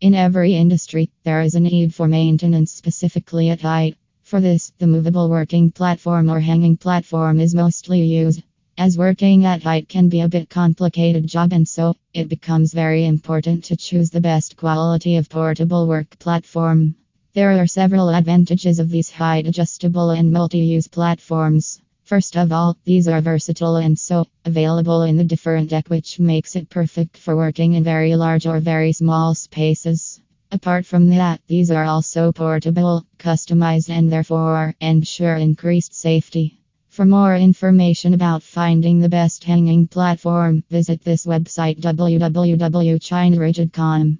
In every industry, there is a need for maintenance, specifically at height. For this, the movable working platform or hanging platform is mostly used. As working at height can be a bit complicated job and so it becomes very important to choose the best quality of portable work platform. There are several advantages of these height adjustable and multi-use platforms. First of all, these are versatile and so available in the different deck which makes it perfect for working in very large or very small spaces. Apart from that, these are also portable, customized and therefore ensure increased safety. For more information about finding the best hanging platform, visit this website www.chinaRigid.com.